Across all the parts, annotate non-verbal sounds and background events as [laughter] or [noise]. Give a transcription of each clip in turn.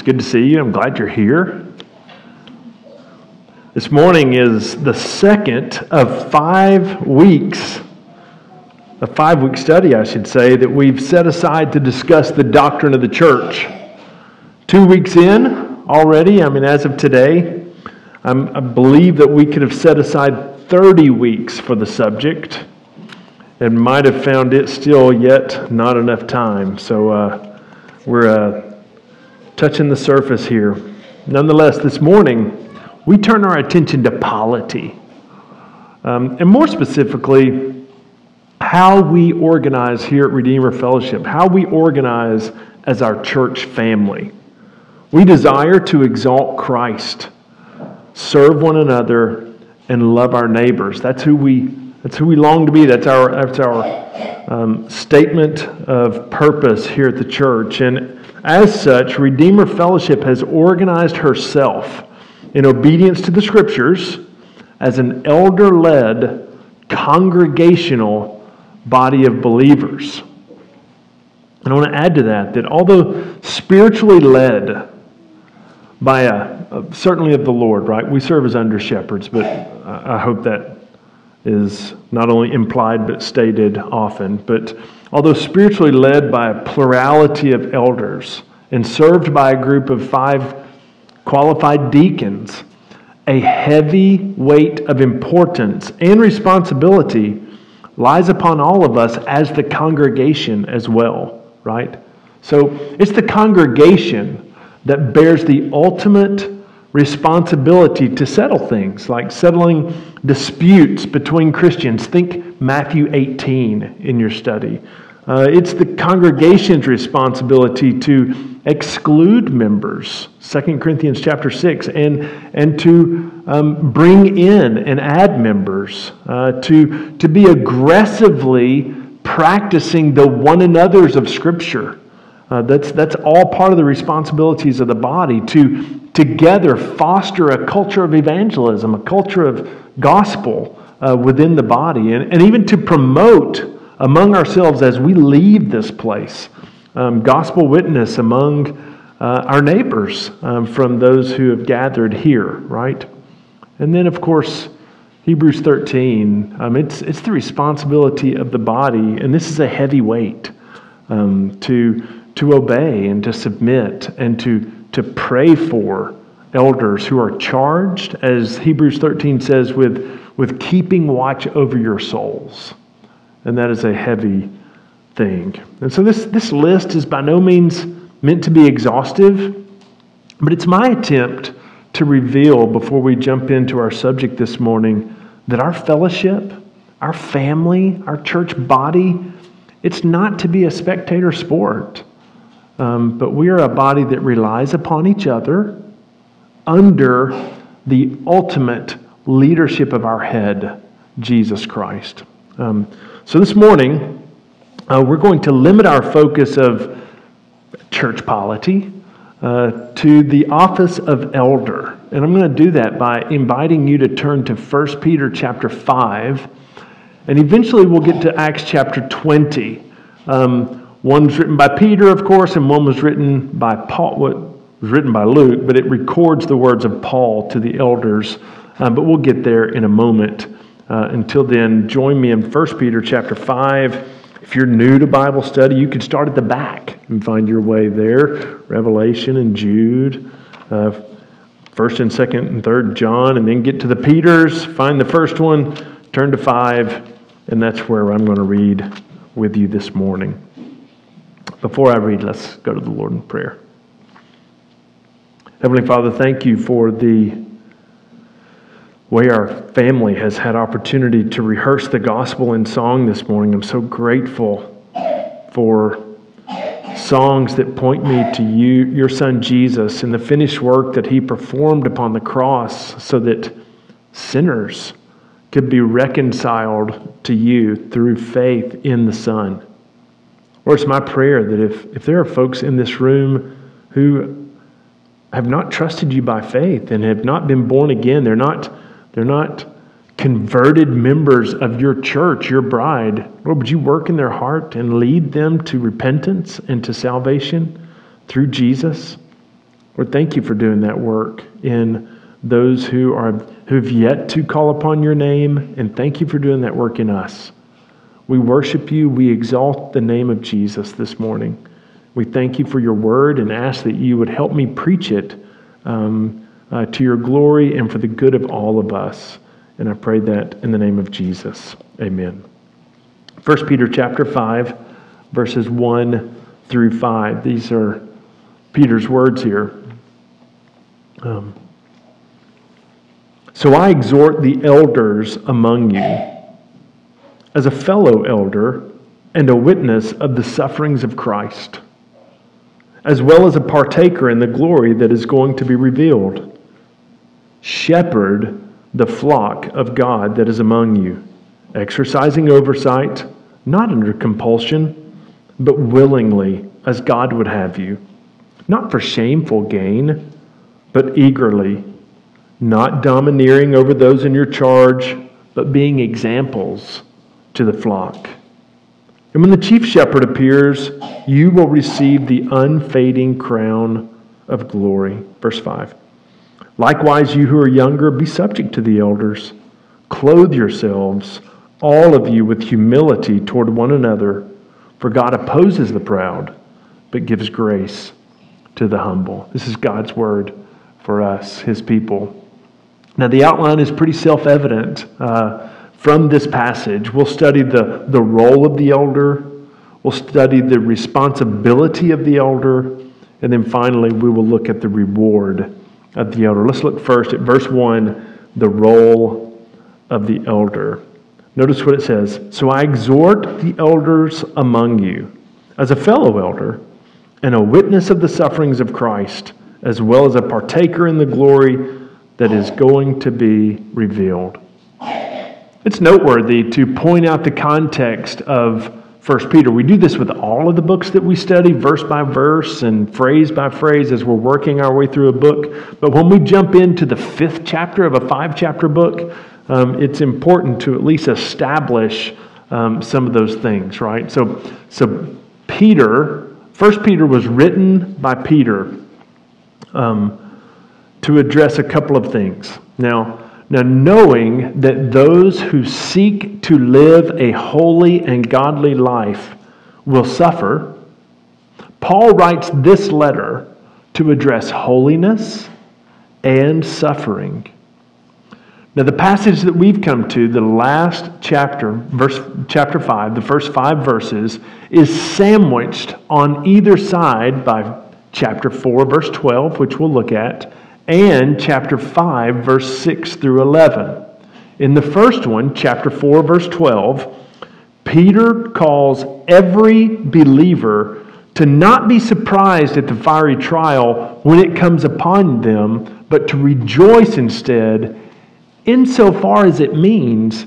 It's good to see you. I'm glad you're here. This morning is the second of five weeks, a five week study, I should say, that we've set aside to discuss the doctrine of the church. Two weeks in already, I mean, as of today, I'm, i believe that we could have set aside 30 weeks for the subject and might have found it still yet not enough time. So uh, we're uh, touching the surface here. Nonetheless, this morning, we turn our attention to polity. Um, and more specifically, how we organize here at Redeemer Fellowship, how we organize as our church family. We desire to exalt Christ, serve one another, and love our neighbors. That's who we that's who we long to be. That's our, that's our um, statement of purpose here at the church. And as such, Redeemer Fellowship has organized herself in obedience to the scriptures as an elder led congregational body of believers. And I want to add to that that although spiritually led by a, a certainly of the Lord, right? We serve as under shepherds, but I hope that is not only implied but stated often. But although spiritually led by a plurality of elders and served by a group of five qualified deacons, a heavy weight of importance and responsibility lies upon all of us as the congregation as well, right? So it's the congregation that bears the ultimate responsibility to settle things, like settling disputes between Christians. Think Matthew 18 in your study. Uh, it's the congregation's responsibility to exclude members, 2 Corinthians chapter 6, and, and to um, bring in and add members, uh, to, to be aggressively practicing the one another's of Scripture. Uh, that's, that's all part of the responsibilities of the body to together foster a culture of evangelism, a culture of gospel uh, within the body, and, and even to promote among ourselves as we leave this place um, gospel witness among uh, our neighbors um, from those who have gathered here, right? And then, of course, Hebrews 13, um, it's, it's the responsibility of the body, and this is a heavy weight um, to, to obey and to submit and to to pray for elders who are charged, as Hebrews 13 says, with, with keeping watch over your souls. And that is a heavy thing. And so this, this list is by no means meant to be exhaustive, but it's my attempt to reveal before we jump into our subject this morning that our fellowship, our family, our church body, it's not to be a spectator sport. Um, but we are a body that relies upon each other under the ultimate leadership of our head, Jesus Christ. Um, so this morning, uh, we're going to limit our focus of church polity uh, to the office of elder. And I'm going to do that by inviting you to turn to 1 Peter chapter 5, and eventually we'll get to Acts chapter 20. Um, one was written by Peter, of course, and one was written by Paul. What was written by Luke, but it records the words of Paul to the elders. Uh, but we'll get there in a moment. Uh, until then, join me in 1 Peter chapter 5. If you're new to Bible study, you can start at the back and find your way there. Revelation and Jude, uh, first and second and third John, and then get to the Peters. Find the first one, turn to five, and that's where I'm going to read with you this morning. Before I read, let's go to the Lord in prayer. Heavenly Father, thank you for the way our family has had opportunity to rehearse the gospel in song this morning. I'm so grateful for songs that point me to you, your son Jesus, and the finished work that he performed upon the cross so that sinners could be reconciled to you through faith in the Son. Or it's my prayer that if, if there are folks in this room who have not trusted you by faith and have not been born again, they're not, they're not converted members of your church, your bride, Lord, would you work in their heart and lead them to repentance and to salvation through Jesus? Lord, thank you for doing that work in those who are who've yet to call upon your name, and thank you for doing that work in us. We worship you, we exalt the name of Jesus this morning. We thank you for your word and ask that you would help me preach it um, uh, to your glory and for the good of all of us. And I pray that in the name of Jesus. Amen. 1 Peter chapter 5, verses 1 through 5. These are Peter's words here. Um, so I exhort the elders among you, as a fellow elder and a witness of the sufferings of Christ, as well as a partaker in the glory that is going to be revealed. Shepherd the flock of God that is among you, exercising oversight, not under compulsion, but willingly, as God would have you, not for shameful gain, but eagerly not domineering over those in your charge, but being examples to the flock. And when the chief shepherd appears, you will receive the unfading crown of glory. Verse 5. Likewise, you who are younger, be subject to the elders. Clothe yourselves, all of you, with humility toward one another, for God opposes the proud, but gives grace to the humble. This is God's word for us, his people. Now, the outline is pretty self evident uh, from this passage. We'll study the, the role of the elder, we'll study the responsibility of the elder, and then finally, we will look at the reward of the elder. Let's look first at verse 1 the role of the elder. Notice what it says So I exhort the elders among you, as a fellow elder, and a witness of the sufferings of Christ, as well as a partaker in the glory that is going to be revealed. It's noteworthy to point out the context of 1 Peter. We do this with all of the books that we study, verse by verse and phrase by phrase, as we're working our way through a book. But when we jump into the fifth chapter of a five chapter book, um, it's important to at least establish um, some of those things, right? So, so Peter, First Peter was written by Peter. Um, to address a couple of things. Now, now knowing that those who seek to live a holy and godly life will suffer, Paul writes this letter to address holiness and suffering. Now, the passage that we've come to, the last chapter, verse chapter 5, the first five verses, is sandwiched on either side by chapter 4, verse 12, which we'll look at, and chapter 5, verse 6 through 11. In the first one, chapter 4, verse 12, Peter calls every believer to not be surprised at the fiery trial when it comes upon them, but to rejoice instead, insofar as it means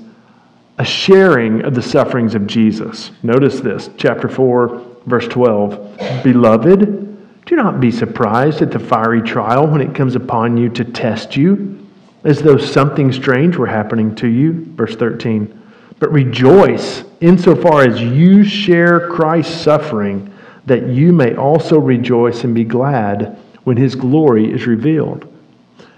a sharing of the sufferings of Jesus. Notice this, chapter 4, verse 12. Beloved, do not be surprised at the fiery trial when it comes upon you to test you, as though something strange were happening to you. Verse 13. But rejoice insofar as you share Christ's suffering, that you may also rejoice and be glad when his glory is revealed.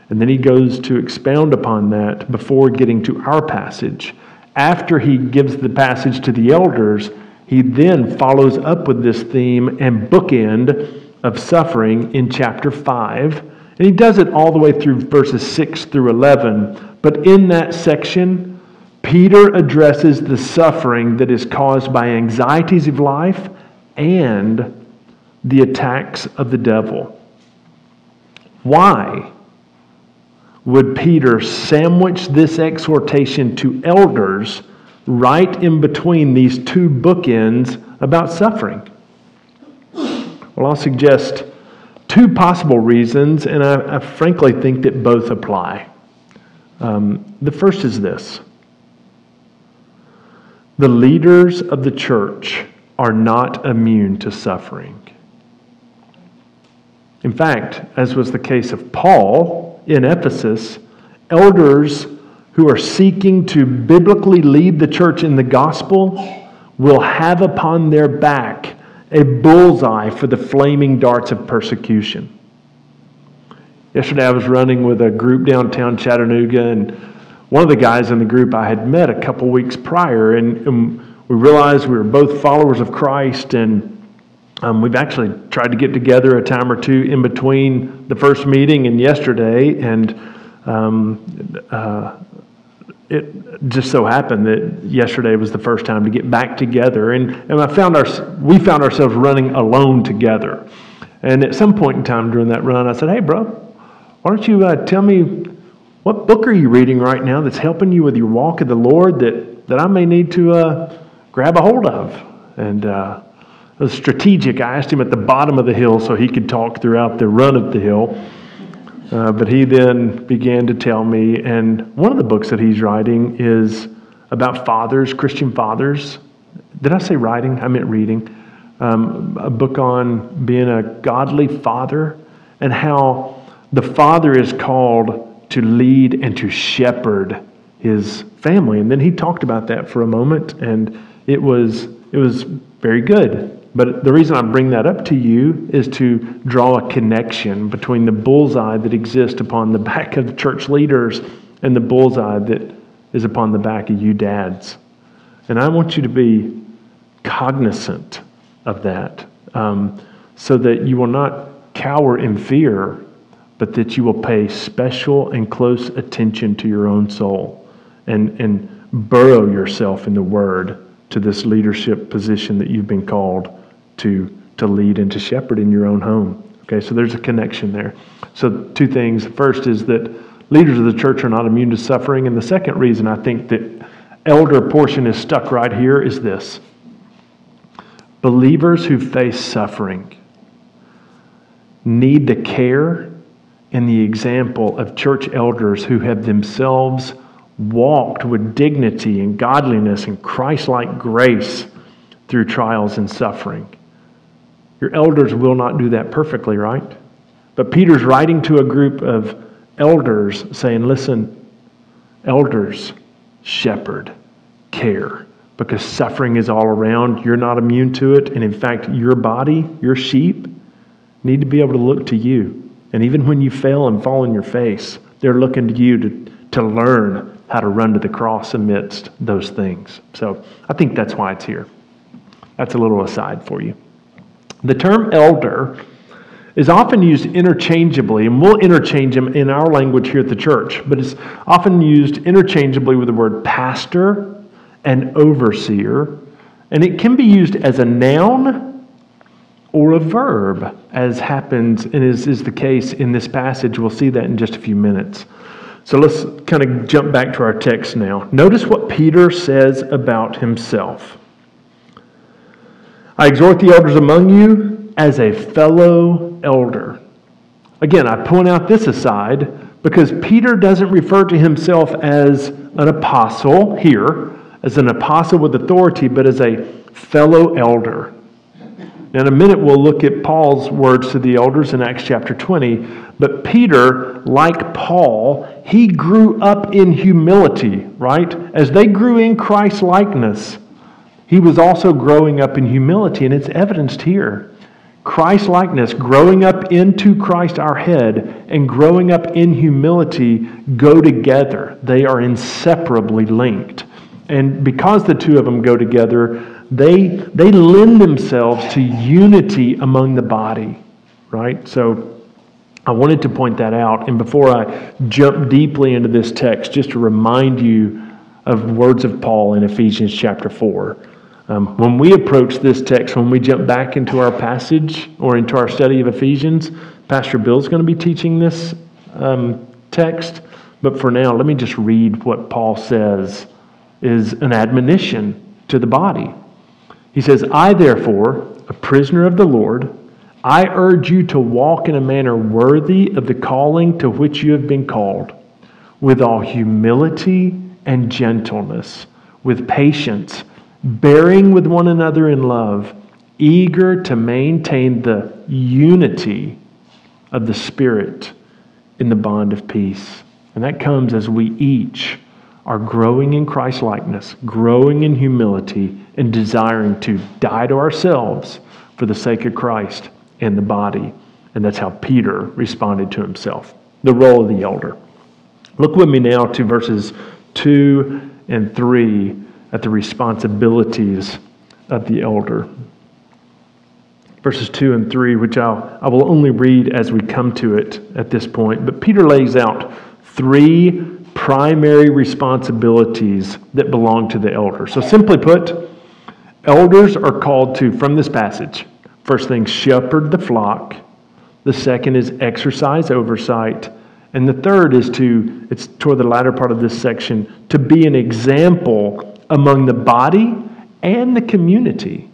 And then he goes to expound upon that before getting to our passage. After he gives the passage to the elders, he then follows up with this theme and bookend of suffering in chapter 5. And he does it all the way through verses 6 through 11. But in that section, Peter addresses the suffering that is caused by anxieties of life and the attacks of the devil. Why would Peter sandwich this exhortation to elders right in between these two bookends about suffering? Well, I'll suggest two possible reasons, and I, I frankly think that both apply. Um, the first is this the leaders of the church are not immune to suffering. In fact, as was the case of Paul in Ephesus, elders who are seeking to biblically lead the church in the gospel will have upon their back a bullseye for the flaming darts of persecution. Yesterday I was running with a group downtown Chattanooga, and one of the guys in the group I had met a couple weeks prior, and, and we realized we were both followers of Christ, and um, we've actually tried to get together a time or two in between the first meeting and yesterday, and um, uh, it just so happened that yesterday was the first time to get back together, and, and I found our, we found ourselves running alone together. And at some point in time during that run, I said, "Hey, bro, why don't you uh, tell me what book are you reading right now that's helping you with your walk of the Lord that that I may need to uh, grab a hold of?" And uh, it was strategic. I asked him at the bottom of the hill so he could talk throughout the run of the hill. Uh, but he then began to tell me, and one of the books that he's writing is about fathers, Christian fathers. Did I say writing? I meant reading. Um, a book on being a godly father and how the father is called to lead and to shepherd his family. And then he talked about that for a moment, and it was it was very good. But the reason I bring that up to you is to draw a connection between the bullseye that exists upon the [laughs] back of church leaders and the bullseye that is upon the back of you dads. And I want you to be cognizant of that um, so that you will not cower in fear, but that you will pay special and close attention to your own soul and, and burrow yourself in the Word to this leadership position that you've been called to, to lead and to shepherd in your own home. Okay, so there's a connection there. So, two things. First is that leaders of the church are not immune to suffering. And the second reason I think that elder portion is stuck right here is this believers who face suffering need the care and the example of church elders who have themselves walked with dignity and godliness and Christ like grace through trials and suffering. Your elders will not do that perfectly, right? But Peter's writing to a group of elders saying, listen, elders, shepherd, care, because suffering is all around. You're not immune to it. And in fact, your body, your sheep, need to be able to look to you. And even when you fail and fall on your face, they're looking to you to, to learn how to run to the cross amidst those things. So I think that's why it's here. That's a little aside for you. The term elder is often used interchangeably, and we'll interchange them in our language here at the church, but it's often used interchangeably with the word pastor and overseer, and it can be used as a noun or a verb, as happens and is, is the case in this passage. We'll see that in just a few minutes. So let's kind of jump back to our text now. Notice what Peter says about himself. I exhort the elders among you as a fellow elder. Again, I point out this aside because Peter doesn't refer to himself as an apostle here, as an apostle with authority, but as a fellow elder. In a minute, we'll look at Paul's words to the elders in Acts chapter 20. But Peter, like Paul, he grew up in humility, right? As they grew in Christ likeness, he was also growing up in humility, and it's evidenced here. Christ likeness, growing up into Christ our head, and growing up in humility go together. They are inseparably linked. And because the two of them go together, they, they lend themselves to unity among the body, right? So I wanted to point that out. And before I jump deeply into this text, just to remind you of words of Paul in Ephesians chapter 4. Um, when we approach this text, when we jump back into our passage or into our study of Ephesians, Pastor Bill's going to be teaching this um, text. But for now, let me just read what Paul says is an admonition to the body. He says, I, therefore, a prisoner of the Lord, I urge you to walk in a manner worthy of the calling to which you have been called, with all humility and gentleness, with patience bearing with one another in love, eager to maintain the unity of the Spirit in the bond of peace. And that comes as we each are growing in Christ likeness, growing in humility, and desiring to die to ourselves for the sake of Christ and the body. And that's how Peter responded to himself. the role of the elder. Look with me now to verses 2 and 3 at the responsibilities of the elder. Verses 2 and 3, which I'll, I will only read as we come to it at this point. But Peter lays out three primary responsibilities that belong to the elder. So, simply put, elders are called to, from this passage, first thing, shepherd the flock. The second is exercise oversight. And the third is to, it's toward the latter part of this section, to be an example among the body and the community.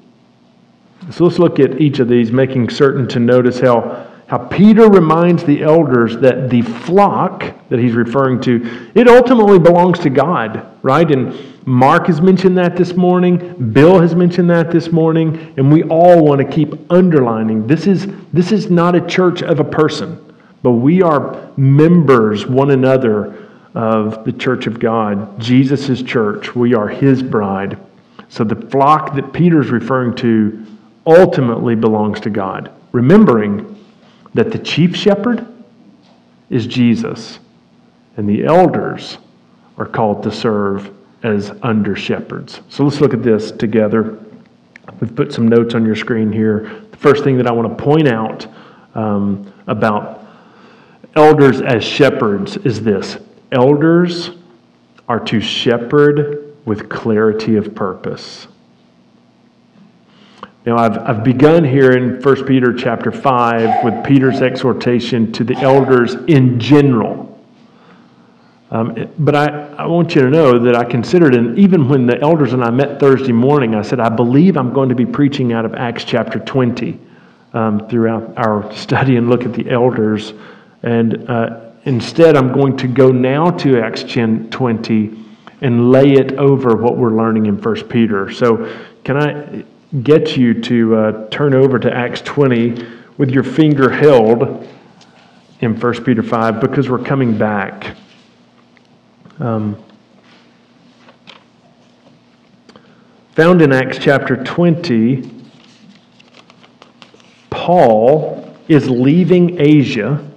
So let's look at each of these, making certain to notice how, how Peter reminds the elders that the flock that he's referring to, it ultimately belongs to God, right? And Mark has mentioned that this morning, Bill has mentioned that this morning, and we all want to keep underlining this is, this is not a church of a person. But we are members, one another, of the church of God, Jesus' church. We are his bride. So the flock that Peter's referring to ultimately belongs to God, remembering that the chief shepherd is Jesus, and the elders are called to serve as under shepherds. So let's look at this together. We've put some notes on your screen here. The first thing that I want to point out um, about elders as shepherds is this elders are to shepherd with clarity of purpose. Now, I've, I've begun here in 1 Peter chapter 5 with Peter's exhortation to the elders in general. Um, but I, I want you to know that I considered, and even when the elders and I met Thursday morning, I said, I believe I'm going to be preaching out of Acts chapter 20 um, throughout our study and look at the elders. And uh, instead, I'm going to go now to Acts 10 20 and lay it over what we're learning in 1 Peter. So, can I get you to uh, turn over to Acts 20 with your finger held in 1 Peter 5 because we're coming back. Um, found in Acts chapter 20, Paul is leaving Asia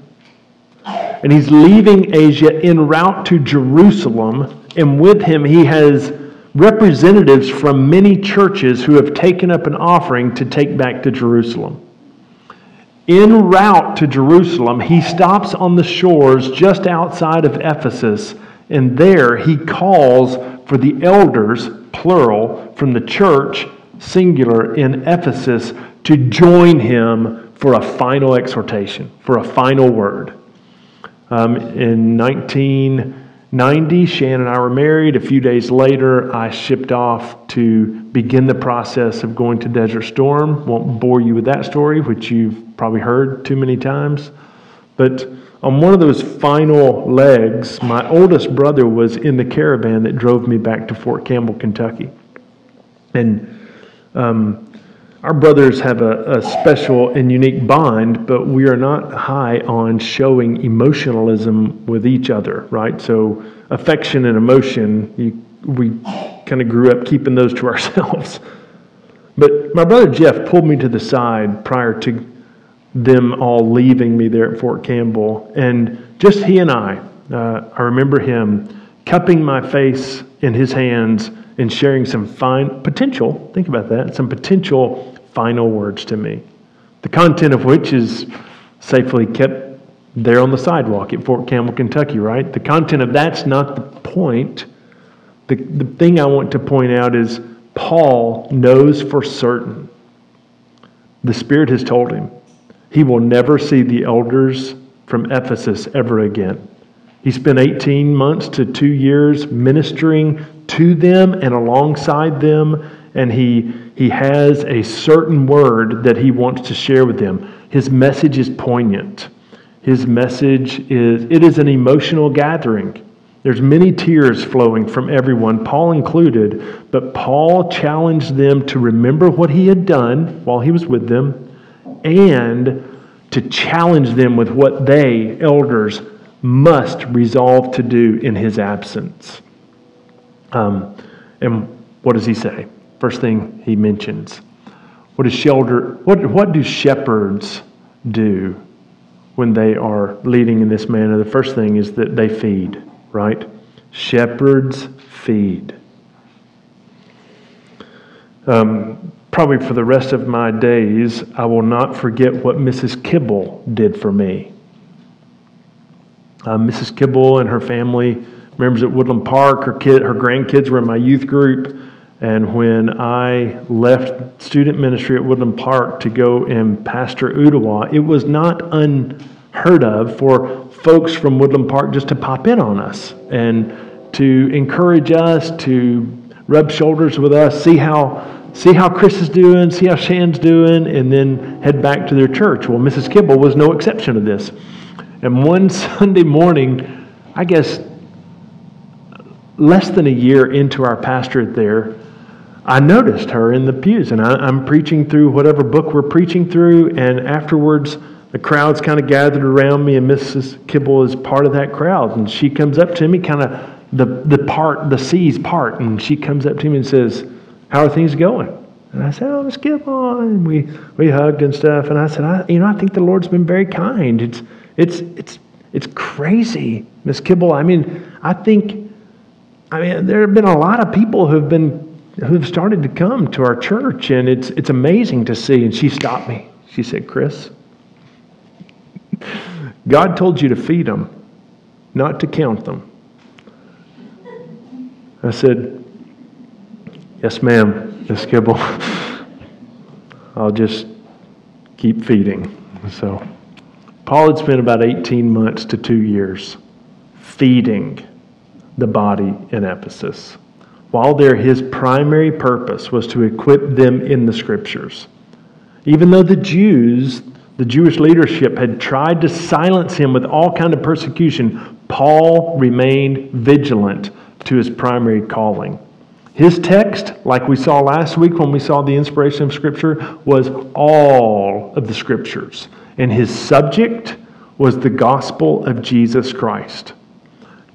and he's leaving Asia en route to Jerusalem, and with him he has representatives from many churches who have taken up an offering to take back to Jerusalem. En route to Jerusalem, he stops on the shores just outside of Ephesus, and there he calls for the elders, plural, from the church, singular, in Ephesus to join him for a final exhortation, for a final word. Um, in 1990, Shan and I were married. A few days later, I shipped off to begin the process of going to Desert Storm. Won't bore you with that story, which you've probably heard too many times. But on one of those final legs, my oldest brother was in the caravan that drove me back to Fort Campbell, Kentucky. And um, our brothers have a, a, special and unique bond, but we are not high on showing emotionalism with each other, right? So, affection and emotion, you, we kind of grew up keeping those to [laughs] ourselves. But my brother Jeff pulled me to the side prior to them all leaving me there at Fort Campbell, and just he and I, uh, I remember him cupping my face in his hands and sharing some fine potential, think about that, some potential final words to me, the content of which is safely kept there on the sidewalk at Fort Campbell, Kentucky, right? The content of that's not the point. The, the thing I want to point out is Paul knows for certain. The Spirit has told him he will never see the elders from Ephesus ever again. He spent 18 months to two years ministering to them and alongside them, and he he has a certain word that he wants to share with them. His message is poignant. His message is it is an emotional gathering. There's many tears flowing from everyone, Paul included, but Paul challenged them to remember what he had done while he was with them and to challenge them with what they, elders, must resolve to do in his absence. Um, and what does he say? First thing he mentions. What is shelter? What, what do shepherds do? when they are leading in this manner. The first thing is that they feed, right? Shepherds feed. Um, probably for the rest of my days, I will not forget what Mrs. Kibble did for me. Uh, Mrs. Kibble and her family, members at Woodland Park, her kid, her grandkids were in my youth group. And when I left student ministry at Woodland Park to go and pastor Ooltewah, it was not unheard of for folks from Woodland Park just to pop in on us and to encourage us, to rub shoulders with us, see how see how Chris is doing, see how Shan's doing, and then head back to their church. Well, Mrs. Kibble was no exception to this. And one [laughs] Sunday morning, I guess less than a year into our pastorate there, I noticed her in the pews, and I, am preaching through whatever book we're preaching through, and afterwards, the crowd's kind of gathered around me, and Mrs. Kibble is part of that crowd, and she comes up to me, kind of the the part, the seas part, and she comes up to me and says, "How are things going?" And I said, "Oh, Miss Kibble," and we we hugged and stuff, and I said, I, "You know, I think the Lord's been very kind. It's it's it's it's crazy, Miss Kibble. I mean, I think." I mean, there have been a lot of people who've been who've started to come to our church, and it's, it's amazing to see. And she stopped me. She said, Chris, God told you to feed them, not to count them. I said, Yes, ma'am, Miss Kibble. [laughs] I'll just keep feeding. So, Paul had spent about 18 months to two years feeding the body in Ephesus while there, his primary purpose was to equip them in the scriptures. Even though the Jews, the Jewish leadership, had tried to silence him with all kind of persecution, Paul remained vigilant to his primary calling. His text, like we saw last week when we saw the inspiration of Scripture, was all of the Scriptures. And his subject was the gospel of Jesus Christ.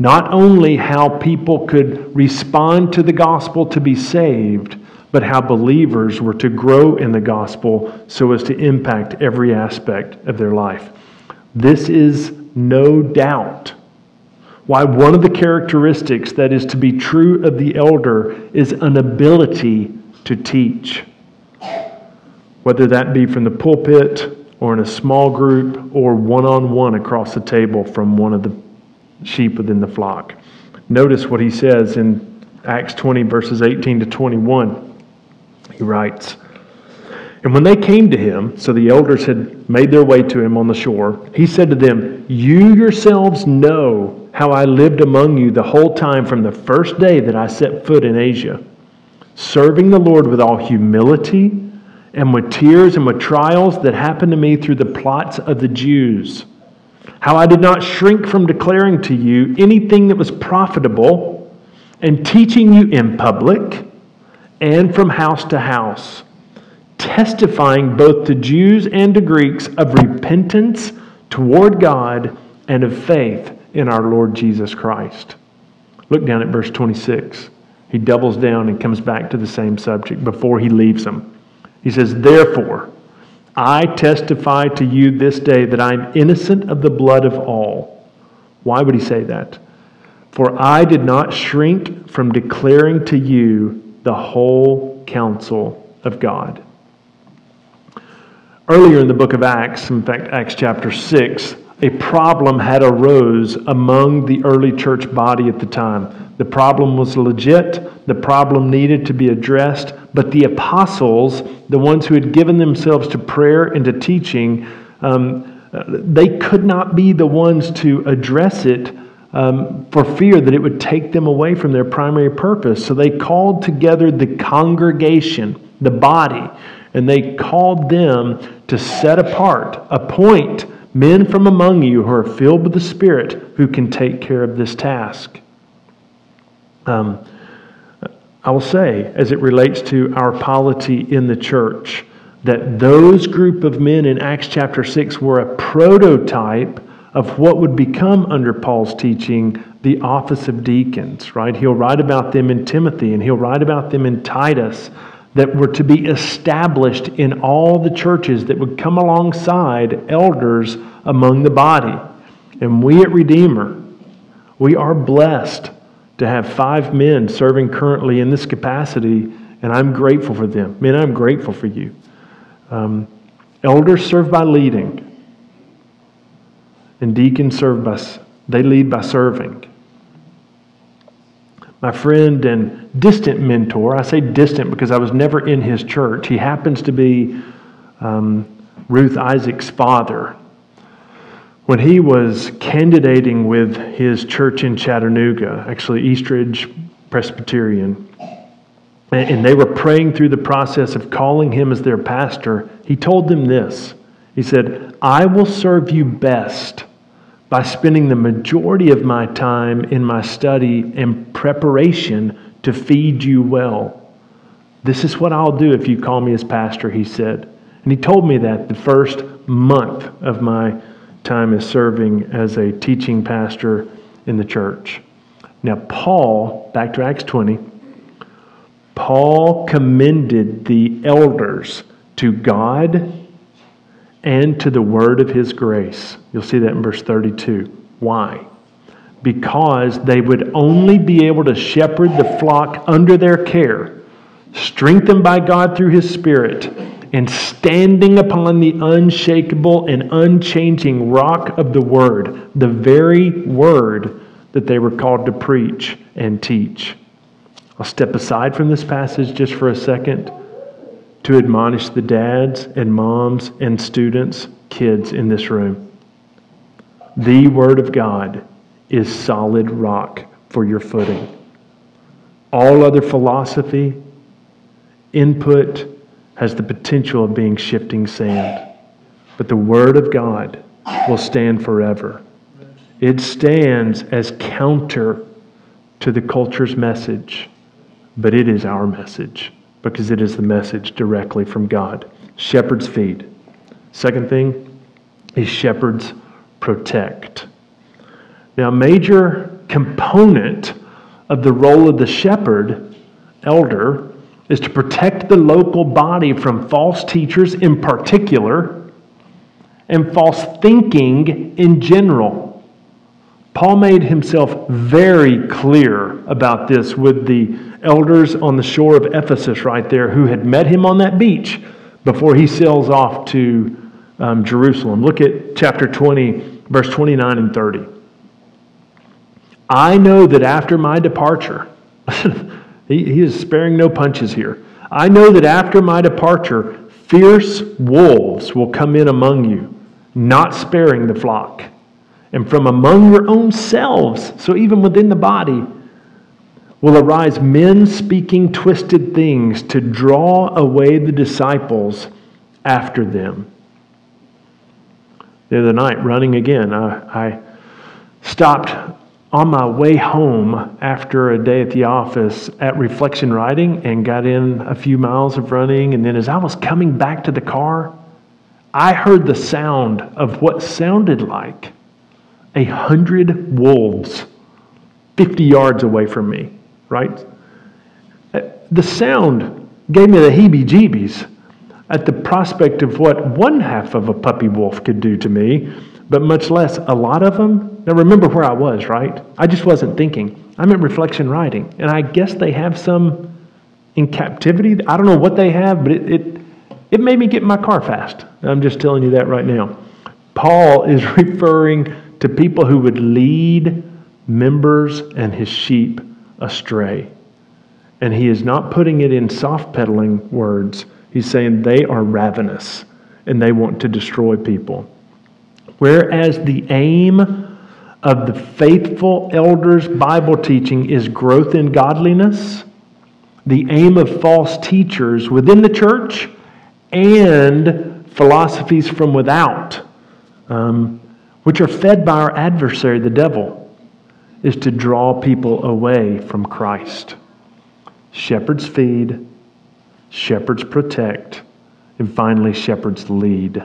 Not only how people could respond to the gospel to be saved, but how believers were to grow in the gospel so as to impact every aspect of their life. This is no doubt why one of the characteristics that is to be true of the elder is an ability to teach. Whether that be from the pulpit or in a small group or one on one across the table from one of the sheep within the flock. Notice what he says in Acts 20, verses 18 to 21. He writes, And when they came to him, so the elders had made their way to him on the shore, he said to them, You yourselves know how I lived among you the whole time from the first day that I set foot in Asia, serving the Lord with all humility and with tears and with trials that happened to me through the plots of the Jews how I did not shrink from declaring to you anything that was profitable and teaching you in public and from house to house, testifying both to Jews and to Greeks of repentance toward God and of faith in our Lord Jesus Christ. Look down at verse 26. He doubles down and comes back to the same subject before he leaves them. He says, Therefore, I testify to you this day that I am innocent of the blood of all. Why would he say that? For I did not shrink from declaring to you the whole counsel of God. Earlier in the book of Acts, in fact, Acts chapter 6, a problem had arose among the early church body at the time. The problem was legit, the problem needed to be addressed, but the apostles, the ones who had given themselves to prayer and to teaching, um, they could not be the ones to address it um, for fear that it would take them away from their primary purpose. So they called together the congregation, the body, and they called them to set apart, appoint men from among you who are filled with the Spirit who can take care of this task. Um, I will say, as it relates to our polity in the church, that those group of men in Acts chapter 6 were a prototype of what would become under Paul's teaching the office of deacons, right? He'll write about them in Timothy and he'll write about them in Titus that were to be established in all the churches that would come alongside elders among the body. And we at Redeemer, we are blessed to have five men serving currently in this capacity, and I'm grateful for them. Men, I'm grateful for you. Um, elders serve by leading, and deacons serve by they lead by serving. My friend and distant mentor, I say distant because I was never in his church. He happens to be um, Ruth Isaac's father. When he was candidating with his church in Chattanooga, actually Eastridge Presbyterian, and they were praying through the process of calling him as their pastor, he told them this. He said, I will serve you best by spending the majority of my time in my study and preparation to feed you well. This is what I'll do if you call me as pastor, he said. And he told me that the first month of my time is serving as a teaching pastor in the church. Now, Paul, back to Acts 20, Paul commended the elders to God and to the word of his grace. You'll see that in verse 32. Why? Because they would only be able to shepherd the flock under their care, strengthened by God through his Spirit, and standing upon the unshakable and unchanging rock of the word, the very word that they were called to preach and teach. I'll step aside from this passage just for a second to admonish the dads and moms and students, kids in this room. The Word of God is solid rock for your footing. All other philosophy, input, has the potential of being shifting sand. But the Word of God will stand forever. It stands as counter to the culture's message, but it is our message because it is the message directly from God. Shepherds feed. Second thing is shepherds protect. Now, a major component of the role of the shepherd, elder, is to protect the local body from false teachers in particular and false thinking in general. Paul made himself very clear about this with the elders on the shore of Ephesus, right there, who had met him on that beach before he sails off to um, Jerusalem. Look at chapter 20, verse 29 and 30. I know that after my departure, [laughs] he, he is sparing no punches here. I know that after my departure, fierce wolves will come in among you, not sparing the flock. And from among your own selves, so even within the body, will arise men speaking twisted things to draw away the disciples after them. The other night, running again, I, I stopped on my way home after a day at the office at Reflection Riding and got in a few miles of running. And then as I was coming back to the car, I heard the sound of what sounded like a hundred wolves 50 yards away from me right? The sound gave me the heebie jeebies at the prospect of what one half of a puppy wolf could do to me, but much less a lot of them. Now, remember where I was, right? I just wasn't thinking. I'm at Reflection Riding, and I guess they have some in captivity. I don't know what they have, but it, it, it made me get my car fast. I'm just telling you that right now. Paul [laughs] is referring to people who would lead members and his sheep astray. And he is not putting it in soft pedaling words. He's saying they are ravenous and they want to destroy people. Whereas the aim of the faithful elders' Bible teaching is growth in godliness, the aim of false teachers within the church and philosophies from without, um, which are fed by our adversary, the devil is to draw people away from Christ. Shepherds feed, shepherds protect, and finally, shepherds lead.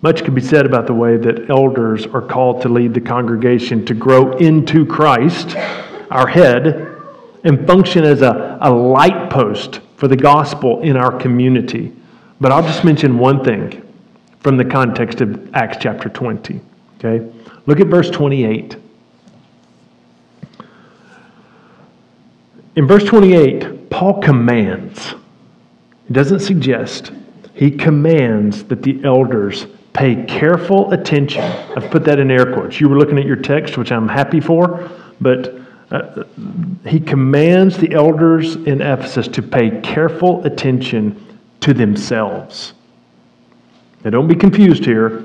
Much can be said about the way that elders are called to lead the congregation to grow into Christ, our head, and function as a, a light post for the gospel in our community. But I'll just mention one thing from the context of Acts chapter 20. Okay? Look at verse 28. In verse 28, Paul commands, he doesn't suggest, he commands that the elders pay careful attention. I've put that in air quotes. You were looking at your text, which I'm happy for, but uh, he commands the elders in Ephesus to pay careful attention to themselves. Now, don't be confused here.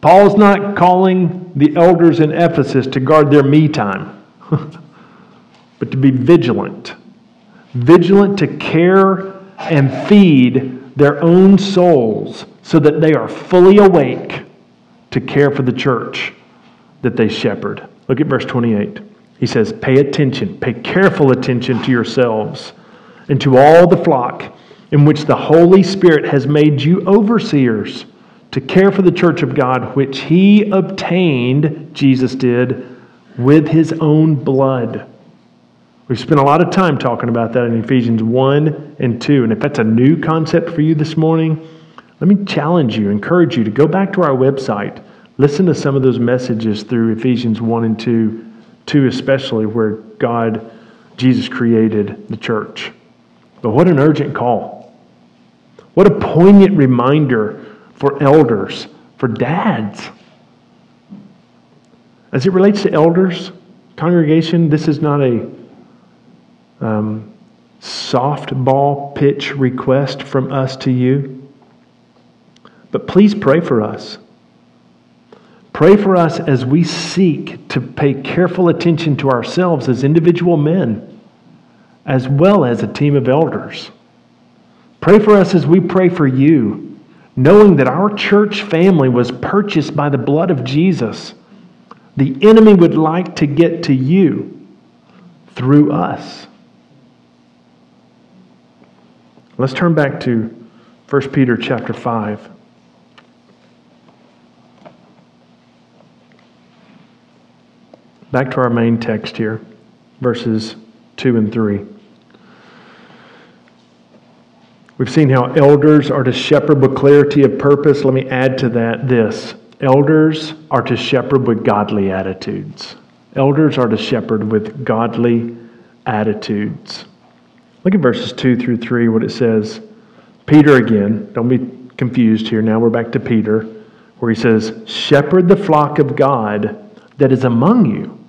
Paul's not calling the elders in Ephesus to guard their me time, [laughs] but to be vigilant. Vigilant to care and feed their own souls so that they are fully awake to care for the church that they shepherd. Look at verse 28. He says, Pay attention, pay careful attention to yourselves and to all the flock in which the Holy Spirit has made you overseers to care for the church of God, which he obtained, Jesus did, with his own blood. We've spent a lot of time talking about that in Ephesians 1 and 2. And if that's a new concept for you this morning, let me challenge you, encourage you to go back to our website, listen to some of those messages through Ephesians 1 and 2, 2 especially, where God, Jesus created the church. But what an urgent call. What a poignant reminder for elders, for dads. As it relates to elders, congregation, this is not a um, softball pitch request from us to you. But please pray for us. Pray for us as we seek to pay careful attention to ourselves as individual men, as well as a team of elders. Pray for us as we pray for you, knowing that our church family was purchased by the blood of Jesus. The enemy would like to get to you through us. Let's turn back to 1 Peter chapter 5. Back to our main text here, verses 2 and 3. We've seen how elders are to shepherd with clarity of purpose. Let me add to that this elders are to shepherd with godly attitudes. Elders are to shepherd with godly attitudes. Look at verses 2 through 3, what it says. Peter again, don't be confused here. Now we're back to Peter, where he says, Shepherd the flock of God that is among you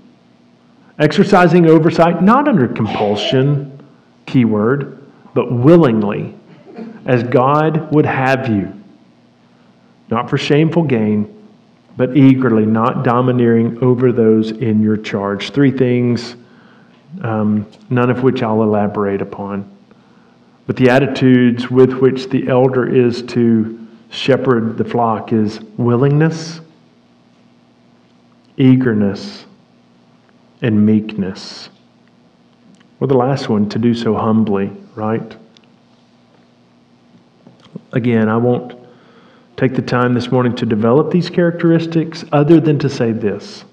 Exercising oversight not under compulsion, keyword, but willingly, as God would have you. Not for shameful gain, but eagerly, not domineering over those in your charge. Three things, um, none of which I'll elaborate upon. But the attitudes with which the elder is to shepherd the flock is willingness, eagerness, and meekness. Or the last one, to do so humbly, right? Again, I won't take the time this morning to develop these characteristics other than to say this.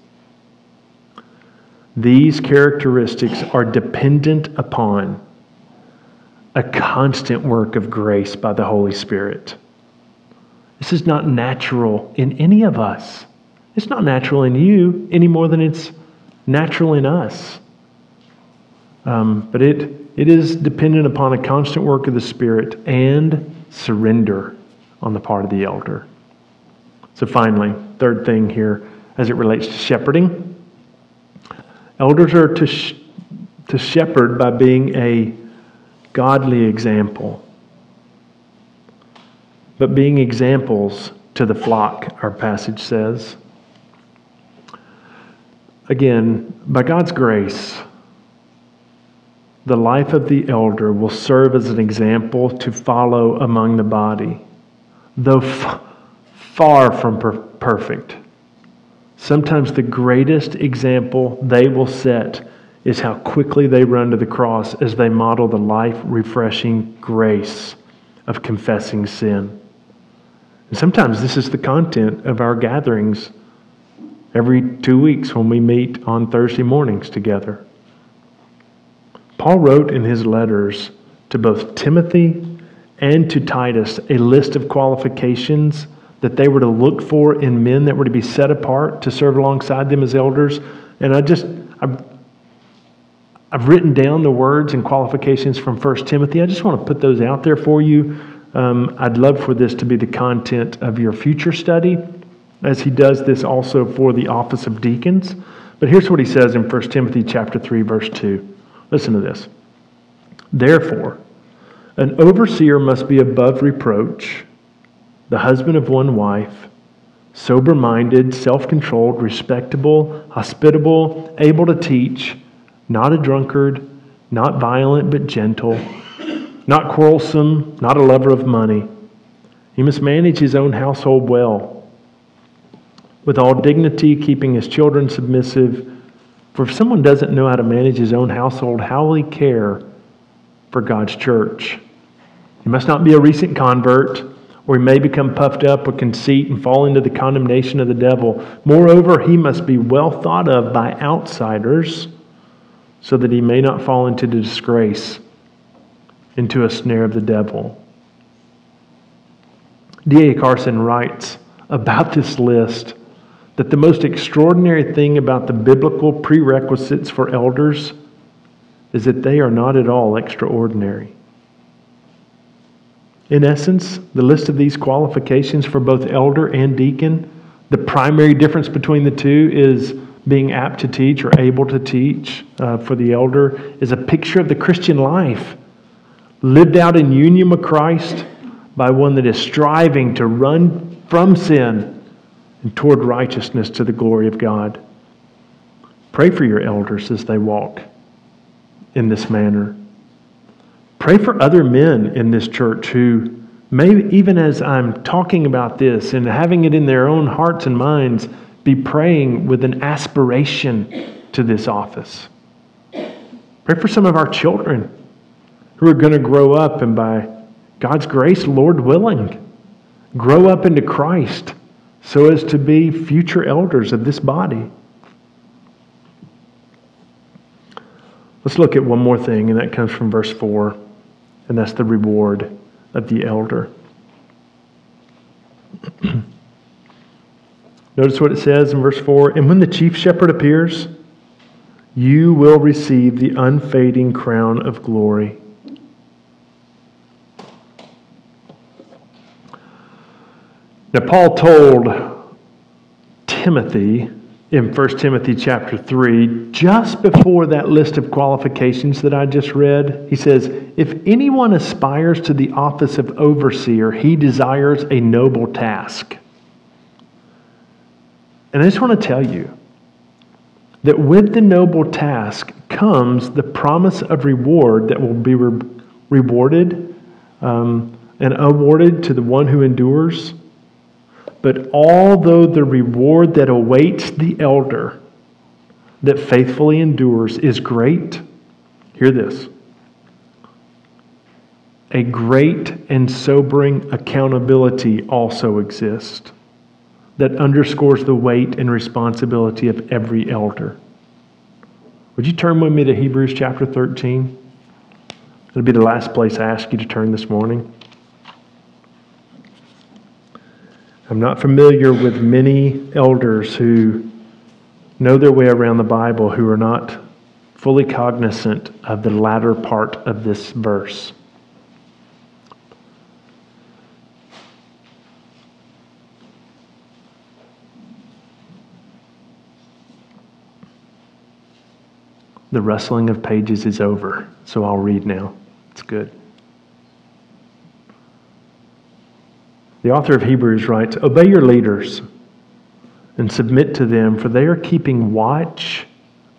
These characteristics are dependent upon a constant work of grace by the Holy Spirit. This is not natural in any of us. It's not natural in you any more than it's natural in us. Um, but it, it is dependent upon a constant work of the Spirit and surrender on the part of the elder. So, finally, third thing here as it relates to shepherding elders are to, sh- to shepherd by being a godly example, but being examples to the flock, our passage says. Again, by God's grace, the life of the elder will serve as an example to follow among the body, though f- far from per- perfect. Sometimes the greatest example they will set is how quickly they run to the cross as they model the life refreshing grace of confessing sin. And sometimes this is the content of our gatherings every two weeks when we meet on Thursday mornings together. Paul wrote in his letters to both Timothy and to Titus a list of qualifications that they were to look for in men that were to be set apart to serve alongside them as elders. And I just, I've, I've written down the words and qualifications from 1 Timothy. I just want to put those out there for you. Um, I'd love for this to be the content of your future study, as he does this also for the office of deacons. But here's what he says in 1 Timothy chapter 3, verse 2. Listen to this. Therefore, an overseer must be above reproach, the husband of one wife, sober minded, self controlled, respectable, hospitable, able to teach, not a drunkard, not violent but gentle, not quarrelsome, not a lover of money. He must manage his own household well, with all dignity, keeping his children submissive. For if someone doesn't know how to manage his own household, how will he care for God's church? He must not be a recent convert, or he may become puffed up with conceit and fall into the condemnation of the devil. Moreover, he must be well thought of by outsiders, so that he may not fall into disgrace, into a snare of the devil. D.A. Carson writes about this list that the most extraordinary thing about the biblical prerequisites for elders is that they are not at all extraordinary. In essence, the list of these qualifications for both elder and deacon, the primary difference between the two is being apt to teach or able to teach uh, for the elder, is a picture of the Christian life lived out in union with Christ by one that is striving to run from sin and toward righteousness to the glory of God. Pray for your elders as they walk in this manner. Pray for other men in this church who, may, even as I'm talking about this and having it in their own hearts and minds, be praying with an aspiration to this office. Pray for some of our children who are going to grow up and by God's grace, Lord willing, grow up into Christ so as to be future elders of this body. Let's look at one more thing, and that comes from verse 4 and that's the reward of the elder. [clears throat] Notice what it says in verse 4 And when the chief shepherd appears, you will receive the unfading crown of glory. Now, Paul told Timothy in 1 Timothy chapter 3, just before that list of qualifications that I just read, he says, If anyone aspires to the office of overseer, he desires a noble task. And I just want to tell you that with the noble task comes the promise of reward that will be re- rewarded um, and awarded to the one who endures. But although the reward that awaits the elder that faithfully endures is great, hear this a great and sobering accountability also exists that underscores the weight and responsibility of every elder. Would you turn with me to Hebrews chapter 13? It'll be the last place I ask you to turn this morning. I'm not familiar with many elders who know their way around the Bible who are not fully cognizant of the latter part of this verse. The rustling of pages is over, so I'll read now. It's good. The author of Hebrews writes Obey your leaders and submit to them, for they are keeping watch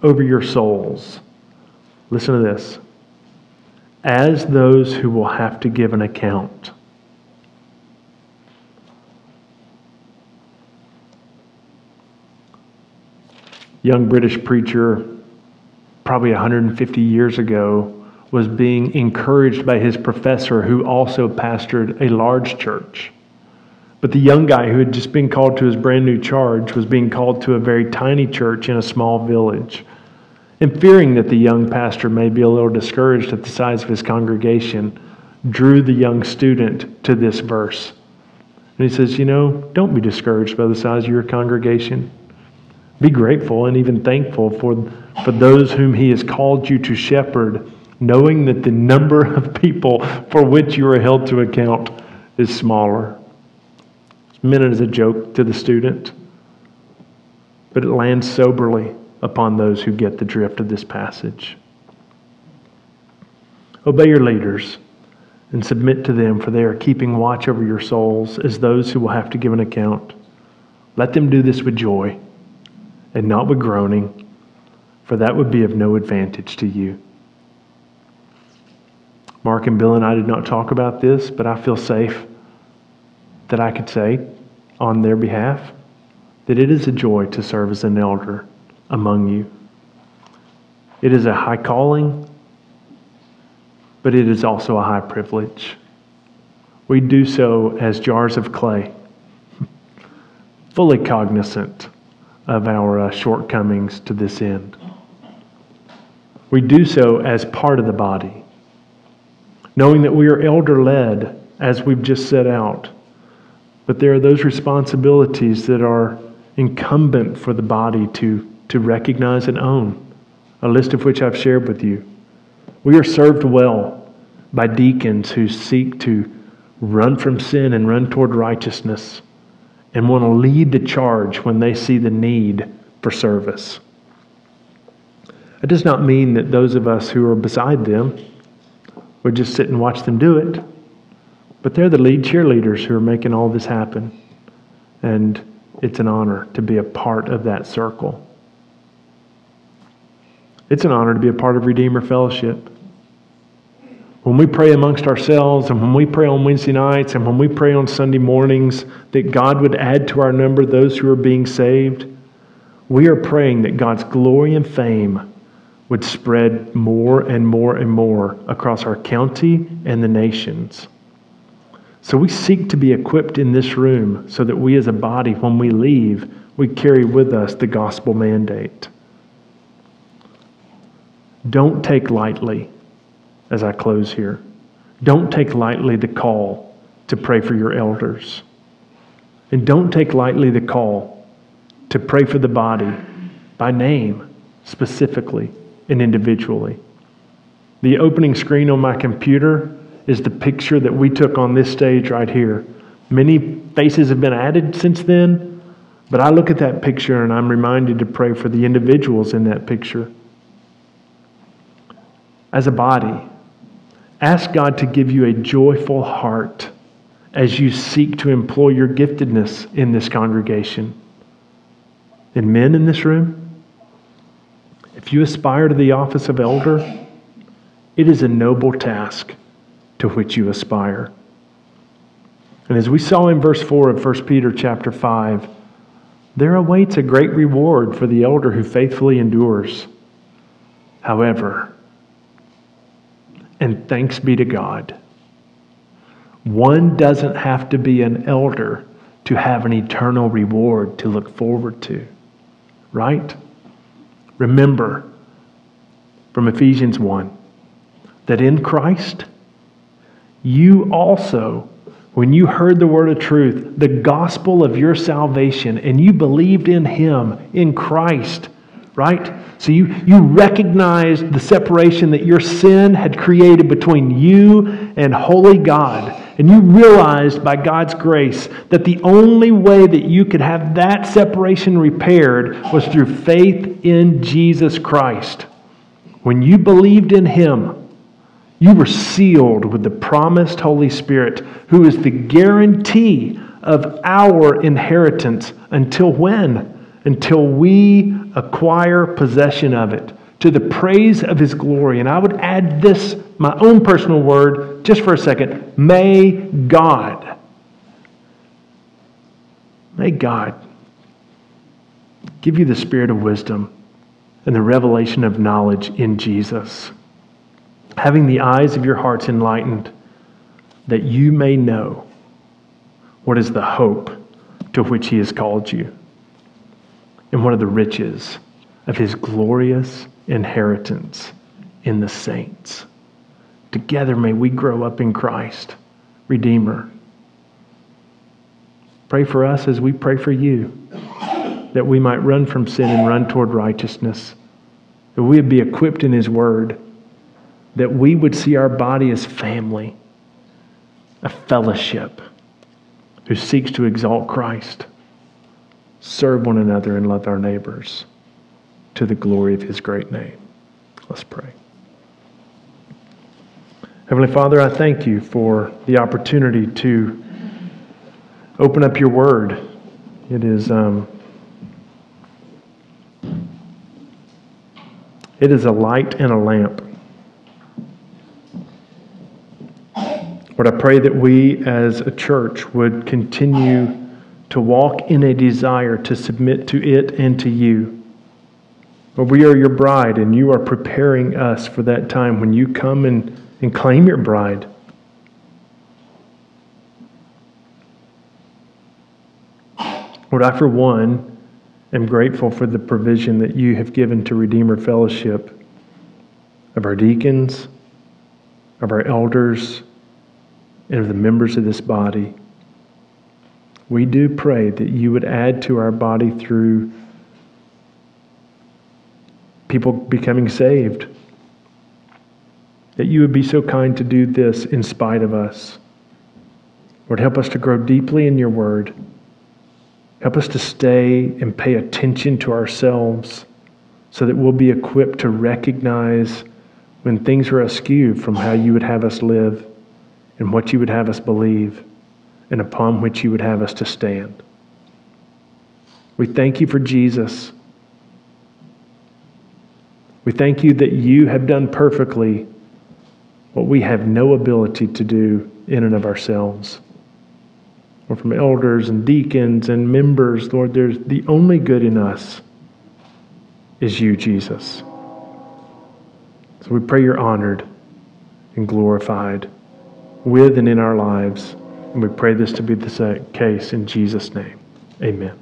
over your souls. Listen to this as those who will have to give an account. Young British preacher, probably 150 years ago, was being encouraged by his professor, who also pastored a large church. But the young guy who had just been called to his brand new charge was being called to a very tiny church in a small village. And fearing that the young pastor may be a little discouraged at the size of his congregation, drew the young student to this verse. And he says, You know, don't be discouraged by the size of your congregation. Be grateful and even thankful for, for those whom he has called you to shepherd, knowing that the number of people for which you are held to account is smaller. Meant as a joke to the student, but it lands soberly upon those who get the drift of this passage. Obey your leaders and submit to them, for they are keeping watch over your souls as those who will have to give an account. Let them do this with joy and not with groaning, for that would be of no advantage to you. Mark and Bill and I did not talk about this, but I feel safe that I could say on their behalf that it is a joy to serve as an elder among you. It is a high calling, but it is also a high privilege. We do so as jars of clay, [laughs] fully cognizant of our uh, shortcomings to this end. We do so as part of the body, knowing that we are elder led, as we've just set out. But there are those responsibilities that are incumbent for the body to, to recognize and own, a list of which I've shared with you. We are served well by deacons who seek to run from sin and run toward righteousness and want to lead the charge when they see the need for service. It does not mean that those of us who are beside them would just sit and watch them do it, but they're the lead cheerleaders who are making all this happen. And it's an honor to be a part of that circle. It's an honor to be a part of Redeemer Fellowship when we pray amongst ourselves and when we pray on Wednesday nights and when we pray on Sunday mornings that God would add to our number those who are being saved, we are praying that God's glory and fame would spread more and more and more across our county and the nations. So we seek to be equipped in this room so that we as a body, when we leave, we carry with us the gospel mandate. Don't take lightly as I close here. Don't take lightly the call to pray for your elders. And don't take lightly the call to pray for the body by name, specifically and individually. The opening screen on my computer is the picture that we took on this stage right here. Many faces have been added since then, but I look at that picture and I'm reminded to pray for the individuals in that picture. As a body, Ask God to give you a joyful heart as you seek to employ your giftedness in this congregation. And men in this room, if you aspire to the office of elder, it is a noble task to which you aspire. And as we saw in verse 4 of 1 Peter chapter 5, there awaits a great reward for the elder who faithfully endures. However, and thanks be to God. One doesn't have to be an elder to have an eternal reward to look forward to, right? Remember from Ephesians 1 that in Christ, you also, when you heard the word of truth, the gospel of your salvation, and you believed in Him, in Christ, right? So you, you recognized the separation that your sin had created between you and holy God. And you realized by God's grace that the only way that you could have that separation repaired was through faith in Jesus Christ. When you believed in Him, you were sealed with the promised Holy Spirit, who is the guarantee of our inheritance until when? Until we acquire possession of it to the praise of his glory. And I would add this, my own personal word, just for a second. May God, may God give you the spirit of wisdom and the revelation of knowledge in Jesus, having the eyes of your hearts enlightened, that you may know what is the hope to which he has called you and what are the riches of his glorious inheritance in the saints. Together may we grow up in Christ, Redeemer. Pray for us as we pray for you, that we might run from sin and run toward righteousness, that we would be equipped in His Word, that we would see our body as family, a fellowship who seeks to exalt Christ, serve one another, and love our neighbors to the glory of His great name. Let's pray. Heavenly Father, I thank you for the opportunity to open up your word. It is um, it is a light and a lamp. Lord, I pray that we as a church would continue to walk in a desire to submit to it and to you. Lord, we are your bride, and you are preparing us for that time when you come and, and claim your bride. Lord, I, for one, am grateful for the provision that you have given to Redeemer Fellowship of our deacons, of our elders, and of the members of this body. We do pray that you would add to our body through people becoming saved. That you would be so kind to do this in spite of us. Lord, help us to grow deeply in your word. Help us to stay and pay attention to ourselves so that we'll be equipped to recognize when things are askew from how you would have us live and what you would have us believe and upon which you would have us to stand. We thank you for Jesus. We thank you that you have done perfectly what we have no ability to do in and of ourselves or from elders and deacons and members, Lord, there's the only good in us is you, Jesus. So we pray you're honored and glorified with and in our lives. And we pray this to be the case in Jesus' name. Amen.